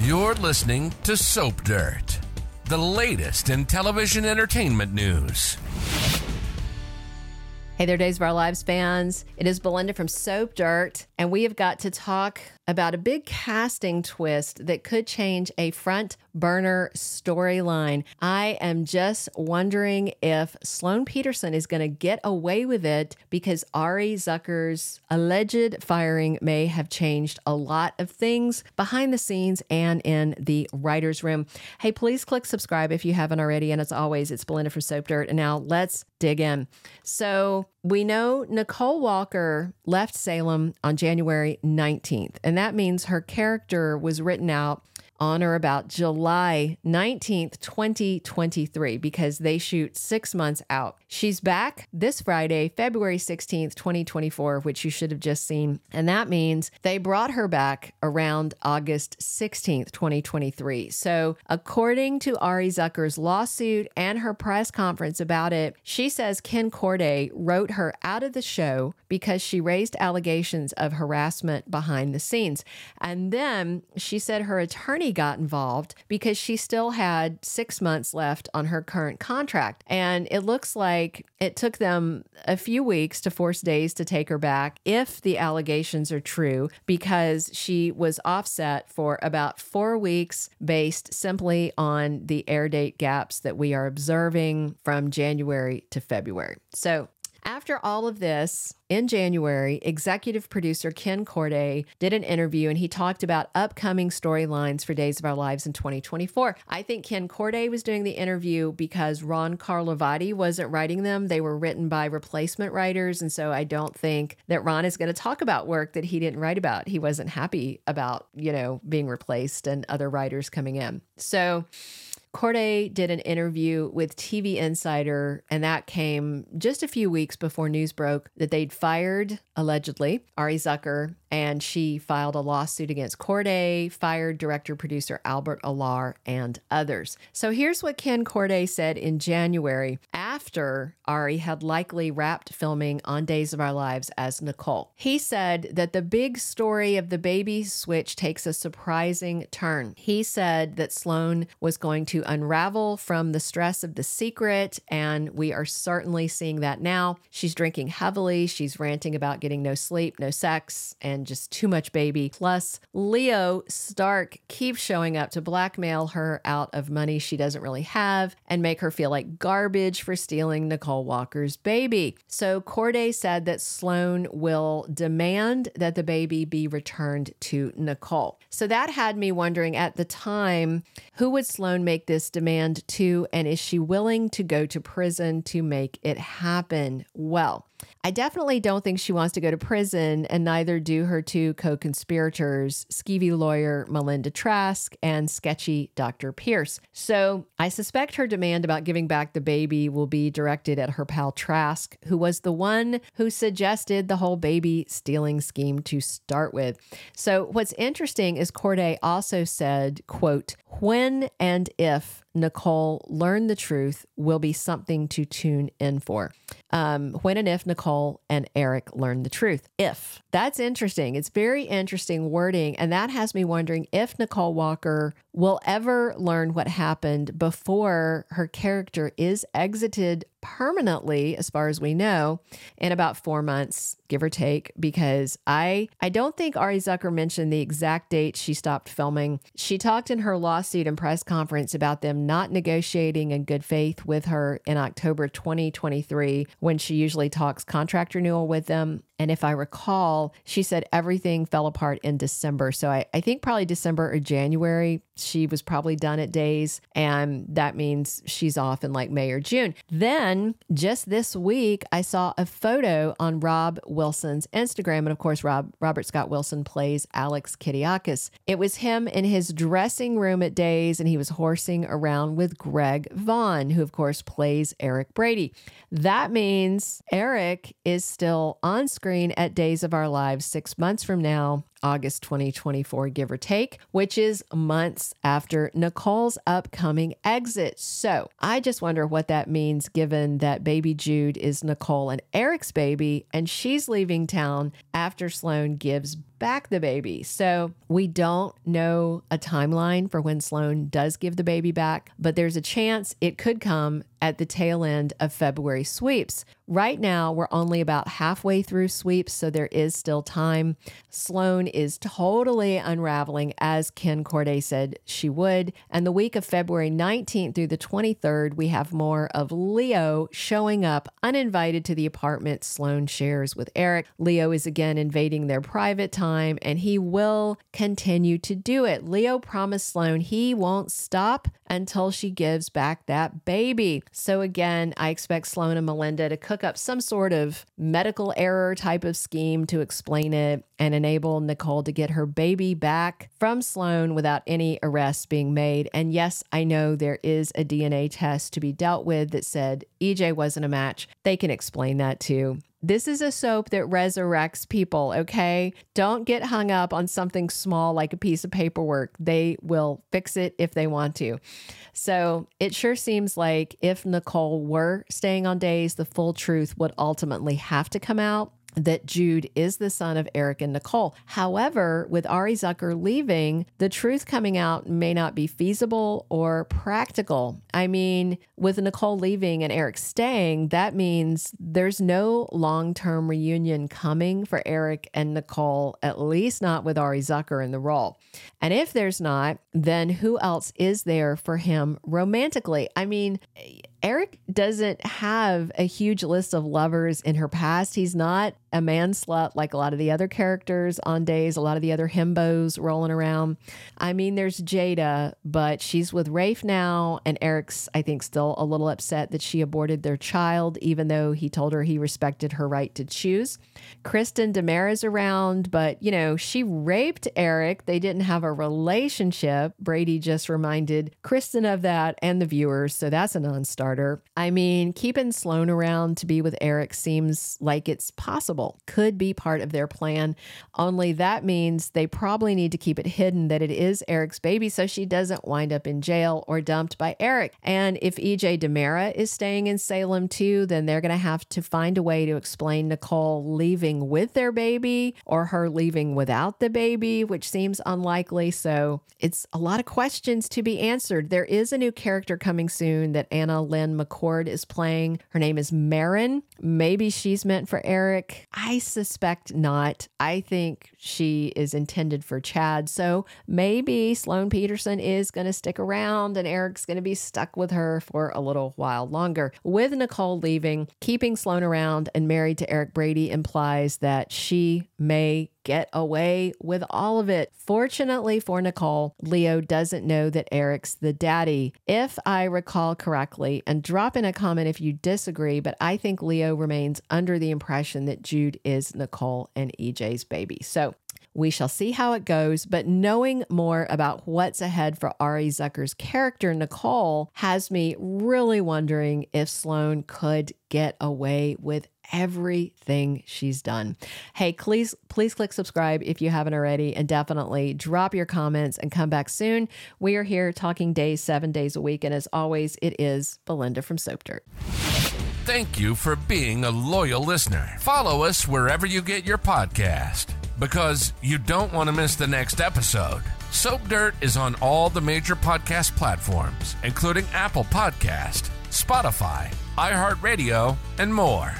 You're listening to Soap Dirt, the latest in television entertainment news. Hey there, Days of Our Lives fans. It is Belinda from Soap Dirt, and we have got to talk about a big casting twist that could change a front burner storyline. I am just wondering if Sloan Petersen is going to get away with it because Ari Zucker's alleged firing may have changed a lot of things behind the scenes and in the writer's room. Hey, please click subscribe if you haven't already. And as always, it's Belinda from Soap Dirt. And now let's dig in. So we know Nicole Walker left Salem on January 19th, and that means her character was written out on or about July 19th, 2023, because they shoot six months out. She's back this Friday, February 16th, 2024, which you should have just seen. And that means they brought her back around August 16th, 2023. So, according to Ari Zucker's lawsuit and her press conference about it, she says Ken Corday wrote her out of the show because she raised allegations of harassment behind the scenes. And then she said her attorney got involved because she still had six months left on her current contract. And it looks like it took them a few weeks to force Days to take her back if the allegations are true, because she was offset for about four weeks based simply on the air date gaps that we are observing from January to February. So after all of this, in January, executive producer Ken Corday did an interview and he talked about upcoming storylines for Days of Our Lives in 2024. I think Ken Corday was doing the interview because Ron Carlivati wasn't writing them. They were written by replacement writers. And so I don't think that Ron is going to talk about work that he didn't write about. He wasn't happy about, you know, being replaced and other writers coming in. So, Corday did an interview with TV Insider, and that came just a few weeks before news broke that they'd fired, allegedly, Ari Zucker, and she filed a lawsuit against Corday, fired director producer Albert Alarr, and others. So here's what Ken Corday said in January after Ari had likely wrapped filming on Days of Our Lives as Nicole. He said that the big story of the baby switch takes a surprising turn. He said that Sloan was going to unravel from the stress of the secret, and we are certainly seeing that now. She's drinking heavily, she's ranting about getting no sleep, no sex, and just too much baby. Plus, Leo Stark keeps showing up to blackmail her out of money she doesn't really have and make her feel like garbage for stealing Nicole Walker's baby. So Corday said that Sloan will demand that the baby be returned to Nicole. So that had me wondering at the time who would Sloan make this demand to, and is she willing to go to prison to make it happen? Well, I definitely don't think she wants to go to prison, and neither do her two co conspirators, skeevy lawyer Melinda Trask and sketchy Dr. Pierce. So I suspect her demand about giving back the baby will be directed at her pal Trask, who was the one who suggested the whole baby stealing scheme to start with. So what's interesting is Corday also said, quote, when and if Nicole learn the truth will be something to tune in for. Um, when and if Nicole and Eric learn the truth. If. That's interesting. It's very interesting wording. And that has me wondering if Nicole Walker will ever learn what happened before her character is exited permanently as far as we know in about 4 months give or take because I I don't think Ari Zucker mentioned the exact date she stopped filming. She talked in her lawsuit and press conference about them not negotiating in good faith with her in October 2023 when she usually talks contract renewal with them and if I recall, she said everything fell apart in December. So I, I think probably December or January, she was probably done at days. And that means she's off in like May or June. Then just this week, I saw a photo on Rob Wilson's Instagram. And of course, Rob Robert Scott Wilson plays Alex Kiriakis. It was him in his dressing room at days, and he was horsing around with Greg Vaughan, who of course plays Eric Brady. That means Eric is still on screen screen at Days of Our Lives six months from now, August 2024, give or take, which is months after Nicole's upcoming exit. So I just wonder what that means given that baby Jude is Nicole and Eric's baby, and she's leaving town after Sloan gives back the baby. So we don't know a timeline for when Sloan does give the baby back, but there's a chance it could come at the tail end of February sweeps. Right now, we're only about halfway through sweeps, so there is still time. Sloan is totally unraveling, as Ken Corday said she would. And the week of February 19th through the 23rd, we have more of Leo showing up uninvited to the apartment Sloan shares with Eric. Leo is again invading their private time, and he will continue to do it. Leo promised Sloan he won't stop until she gives back that baby. So again, I expect Sloan and Melinda to cook up some sort of medical error type of scheme to explain it and enable Nicole to get her baby back from Sloan without any arrests being made. And yes, I know there is a DNA test to be dealt with that said EJ wasn't a match. They can explain that too. This is a soap that resurrects people, okay? Don't get hung up on something small like a piece of paperwork. They will fix it if they want to. So it sure seems like if Nicole were staying on days, the full truth would ultimately have to come out that Jude is the son of Eric and Nicole. However, with Ari Zucker leaving, the truth coming out may not be feasible or practical. I mean, with Nicole leaving and Eric staying, that means there's no long term reunion coming for Eric and Nicole, at least not with Ari Zucker in the role. And if there's not, then who else is there for him romantically? I mean, Eric doesn't have a huge list of lovers in her past. He's not a man slut like a lot of the other characters on days, a lot of the other himbos rolling around. I mean, there's Jada, but she's with Rafe now, and Eric's, I think, still a little upset that she aborted their child, even though he told her he respected her right to choose. Kristen DiMera's around, but you know, she raped Eric. They didn't have a relationship. Brady just reminded Kristen of that and the viewers, so that's a non starter. I mean, keeping Sloan around to be with Eric seems like it's possible, could be part of their plan. Only that means they probably need to keep it hidden that it is Eric's baby so she doesn't wind up in jail or dumped by Eric. And if EJ DiMera is staying in Salem too, then they're going to have to find a way to explain Nicole leaving with their baby or her leaving without the baby, which seems unlikely. So it's a lot of questions to be answered. There is a new character coming soon that Anna Lynne McCord is playing. Her name is Marin. Maybe she's meant for Eric. I suspect not. I think she is intended for Chad. So maybe Sloan Petersen is going to stick around and Eric's going to be stuck with her for a little while longer. With Nicole leaving, keeping Sloan around and married to Eric Brady implies that she may get away with all of it. Fortunately for Nicole, Leo doesn't know that Eric's the daddy. If I recall correctly, and drop in a comment if you disagree, but I think Leo remains under the impression that Jude is Nicole and EJ's baby. So we shall see how it goes, but knowing more about what's ahead for Ari Zucker's character, Nicole, has me really wondering if Sloan could get away with everything she's done. Hey, please please click subscribe if you haven't already and definitely drop your comments and come back soon. We are here talking days 7 days a week and as always it is Belinda from Soap Dirt. Thank you for being a loyal listener. Follow us wherever you get your podcast because you don't want to miss the next episode. Soap Dirt is on all the major podcast platforms, including Apple Podcast, Spotify, iHeartRadio, and more.